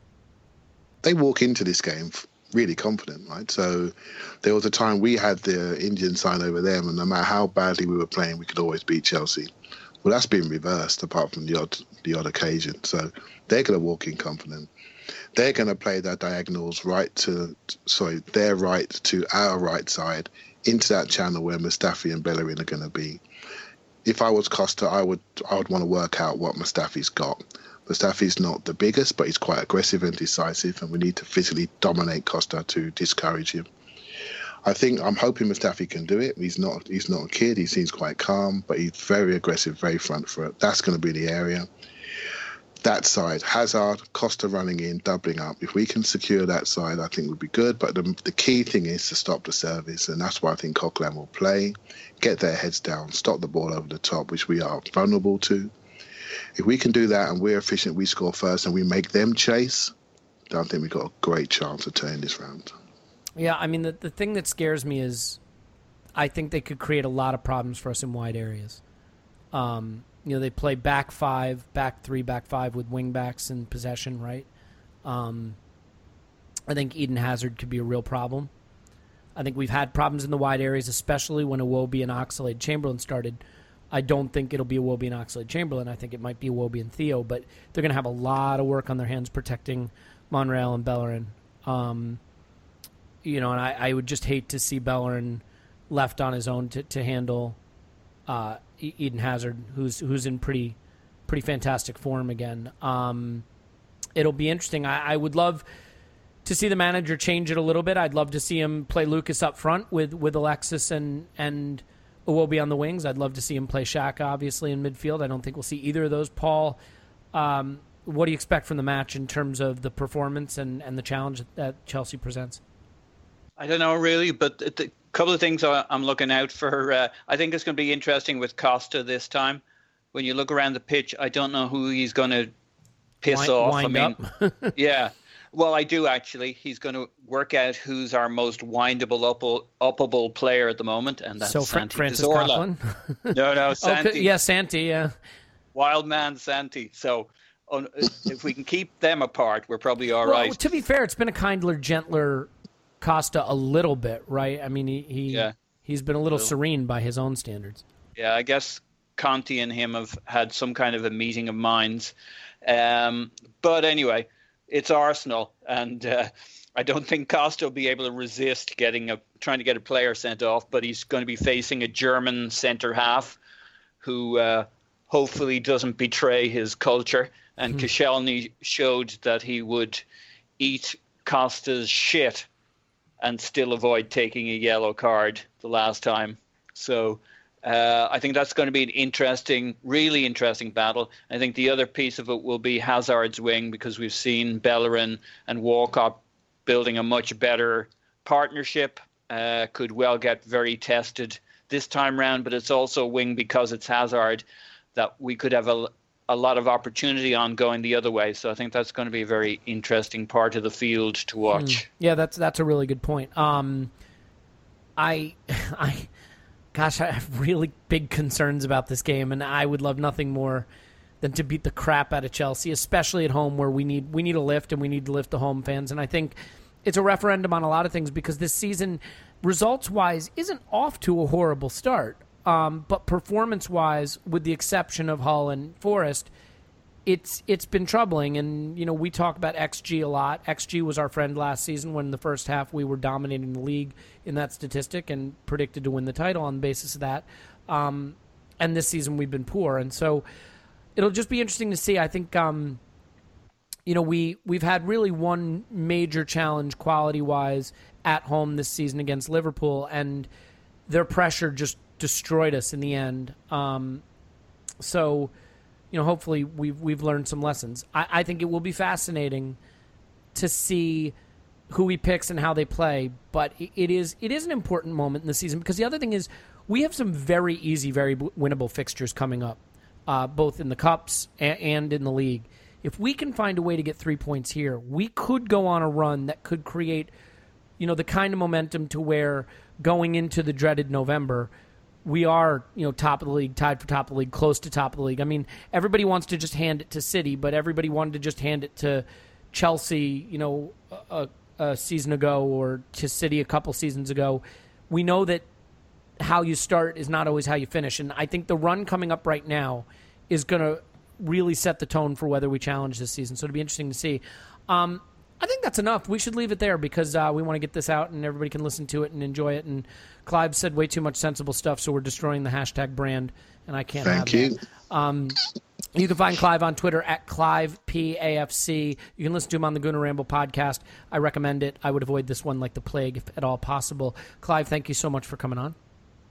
They walk into this game really confident, right? So there was a time we had the Indian sign over them, and no matter how badly we were playing, we could always beat Chelsea. Well, that's been reversed apart from the odd the odd occasion. So they're going to walk in confident. They're going to play their diagonals right to sorry their right to our right side into that channel where Mustafi and Bellerin are going to be. If I was Costa, I would I would want to work out what Mustafi's got. Mustafi's not the biggest, but he's quite aggressive and decisive, and we need to physically dominate Costa to discourage him. I think I'm hoping Mustafi can do it. He's not he's not a kid. He seems quite calm, but he's very aggressive, very front foot. That's going to be the area. That side, Hazard, Costa running in, doubling up. If we can secure that side, I think would be good. But the, the key thing is to stop the service, and that's why I think Coquelin will play, get their heads down, stop the ball over the top, which we are vulnerable to. If we can do that and we're efficient, we score first, and we make them chase. I think we've got a great chance of turning this round. Yeah, I mean the the thing that scares me is I think they could create a lot of problems for us in wide areas. Um, you know, they play back five, back three, back five with wing backs in possession, right? Um, I think Eden Hazard could be a real problem. I think we've had problems in the wide areas, especially when Iwobi and Oxlade Chamberlain started. I don't think it'll be Iwobi and Oxlade Chamberlain. I think it might be Iwobi and Theo, but they're going to have a lot of work on their hands protecting Monreal and Bellerin. Um, you know, and I, I would just hate to see Bellerin left on his own to, to handle uh, Eden Hazard, who's who's in pretty pretty fantastic form again. Um, it'll be interesting. I, I would love to see the manager change it a little bit. I'd love to see him play Lucas up front with, with Alexis and and Iwobi on the wings. I'd love to see him play Shaq obviously in midfield. I don't think we'll see either of those. Paul, um, what do you expect from the match in terms of the performance and, and the challenge that Chelsea presents? I don't know really, but a couple of things I- I'm looking out for. Uh, I think it's going to be interesting with Costa this time. When you look around the pitch, I don't know who he's going to piss Wind- off. wind I mean, up. yeah. Well, I do actually. He's going to work out who's our most windable, upple, uppable player at the moment, and that's so Fra- Santi Francis. Coquelin. No, no, okay, Santi. yeah, Santi. Yeah. Wild man Santi. So if we can keep them apart, we're probably all well, right. to be fair, it's been a kindler, gentler Costa a little bit, right? I mean, he, he Yeah. he's been a little serene by his own standards. Yeah, I guess Conte and him have had some kind of a meeting of minds. Um, but anyway, it's Arsenal, and uh, I don't think Costa will be able to resist getting a trying to get a player sent off. But he's going to be facing a German centre half who uh, hopefully doesn't betray his culture. And Koscielny showed that he would eat Costa's shit and still avoid taking a yellow card the last time. So uh, I think that's going to be an interesting, really interesting battle. I think the other piece of it will be Hazard's wing because we've seen Bellerin and Walcott building a much better partnership. Uh, could well get very tested this time round, but it's also a wing because it's Hazard that we could have a, a lot of opportunity on going the other way. So I think that's going to be a very interesting part of the field to watch. Yeah, that's that's a really good point. Um, I, I, gosh, I have really big concerns about this game, and I would love nothing more than to beat the crap out of Chelsea, especially at home where we need we need a lift and we need to lift the home fans. And I think it's a referendum on a lot of things because this season, results wise, isn't off to a horrible start. Um, but performance wise, with the exception of Hull and Forest, it's it's been troubling. And you know we talk about xg a lot. Xg was our friend last season when the first half we were dominating the league in that statistic and predicted to win the title on the basis of that. Um, and this season we've been poor. And so it'll just be interesting to see. I think um, you know we we've had really one major challenge quality wise at home this season against liverpool and their pressure just destroyed us in the end um, so you know, hopefully we've we've learned some lessons. I, I think it will be fascinating to see who he picks and how they play. But it- is it is an important moment in the season because the other thing is we have some very easy, very winnable fixtures coming up, uh, both in the cups and in the league. If we can find a way to get three points here, we could go on a run that could create, you know, the kind of momentum to where going into the dreaded November we are, you know, top of the league, tied for top of the league, close to top of the league. I mean, everybody wants to just hand it to City, but everybody wanted to just hand it to Chelsea, you know, a, a season ago or to City a couple seasons ago. We know that how you start is not always how you finish, and I think the run coming up right now is going to really set the tone for whether we challenge this season. So it'll be interesting to see. Um, I think that's enough. We should leave it there because uh, we want to get this out and everybody can listen to it and enjoy it. And Clive said way too much sensible stuff, so we're destroying the hashtag brand, and I can't Thank have you. Um, you can find Clive on Twitter at Clive PAFC. You can listen to him on the Gooner Ramble podcast. I recommend it. I would avoid this one like the plague if at all possible. Clive, thank you so much for coming on.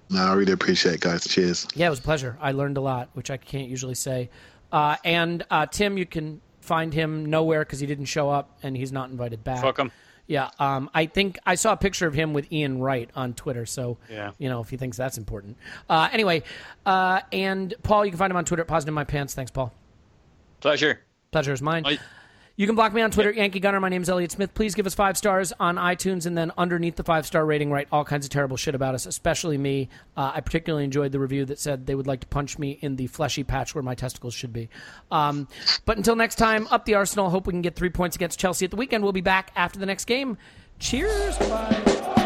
No, I really appreciate it, guys. Cheers. Yeah, it was a pleasure. I learned a lot, which I can't usually say. Uh, and uh, Tim, you can find him nowhere because he didn't show up and he's not invited back. Fuck 'em. Yeah, um, I think I saw a picture of him with Ian Wright on Twitter. So, Yeah. you know, if he thinks that's important. Uh, anyway, uh, and Paul, you can find him on Twitter at Positive My Pants. Thanks, Paul. Pleasure. Pleasure is mine. Bye. You can block me on Twitter, Yankee Gunner. My name's Elliot Smith. Please give us five stars on iTunes, and then underneath the five star rating, write all kinds of terrible shit about us, especially me. Uh, I particularly enjoyed the review that said they would like to punch me in the fleshy patch where my testicles should be. Um, but until next time, up the Arsenal. Hope we can get three points against Chelsea at the weekend. We'll be back after the next game. Cheers. Bye.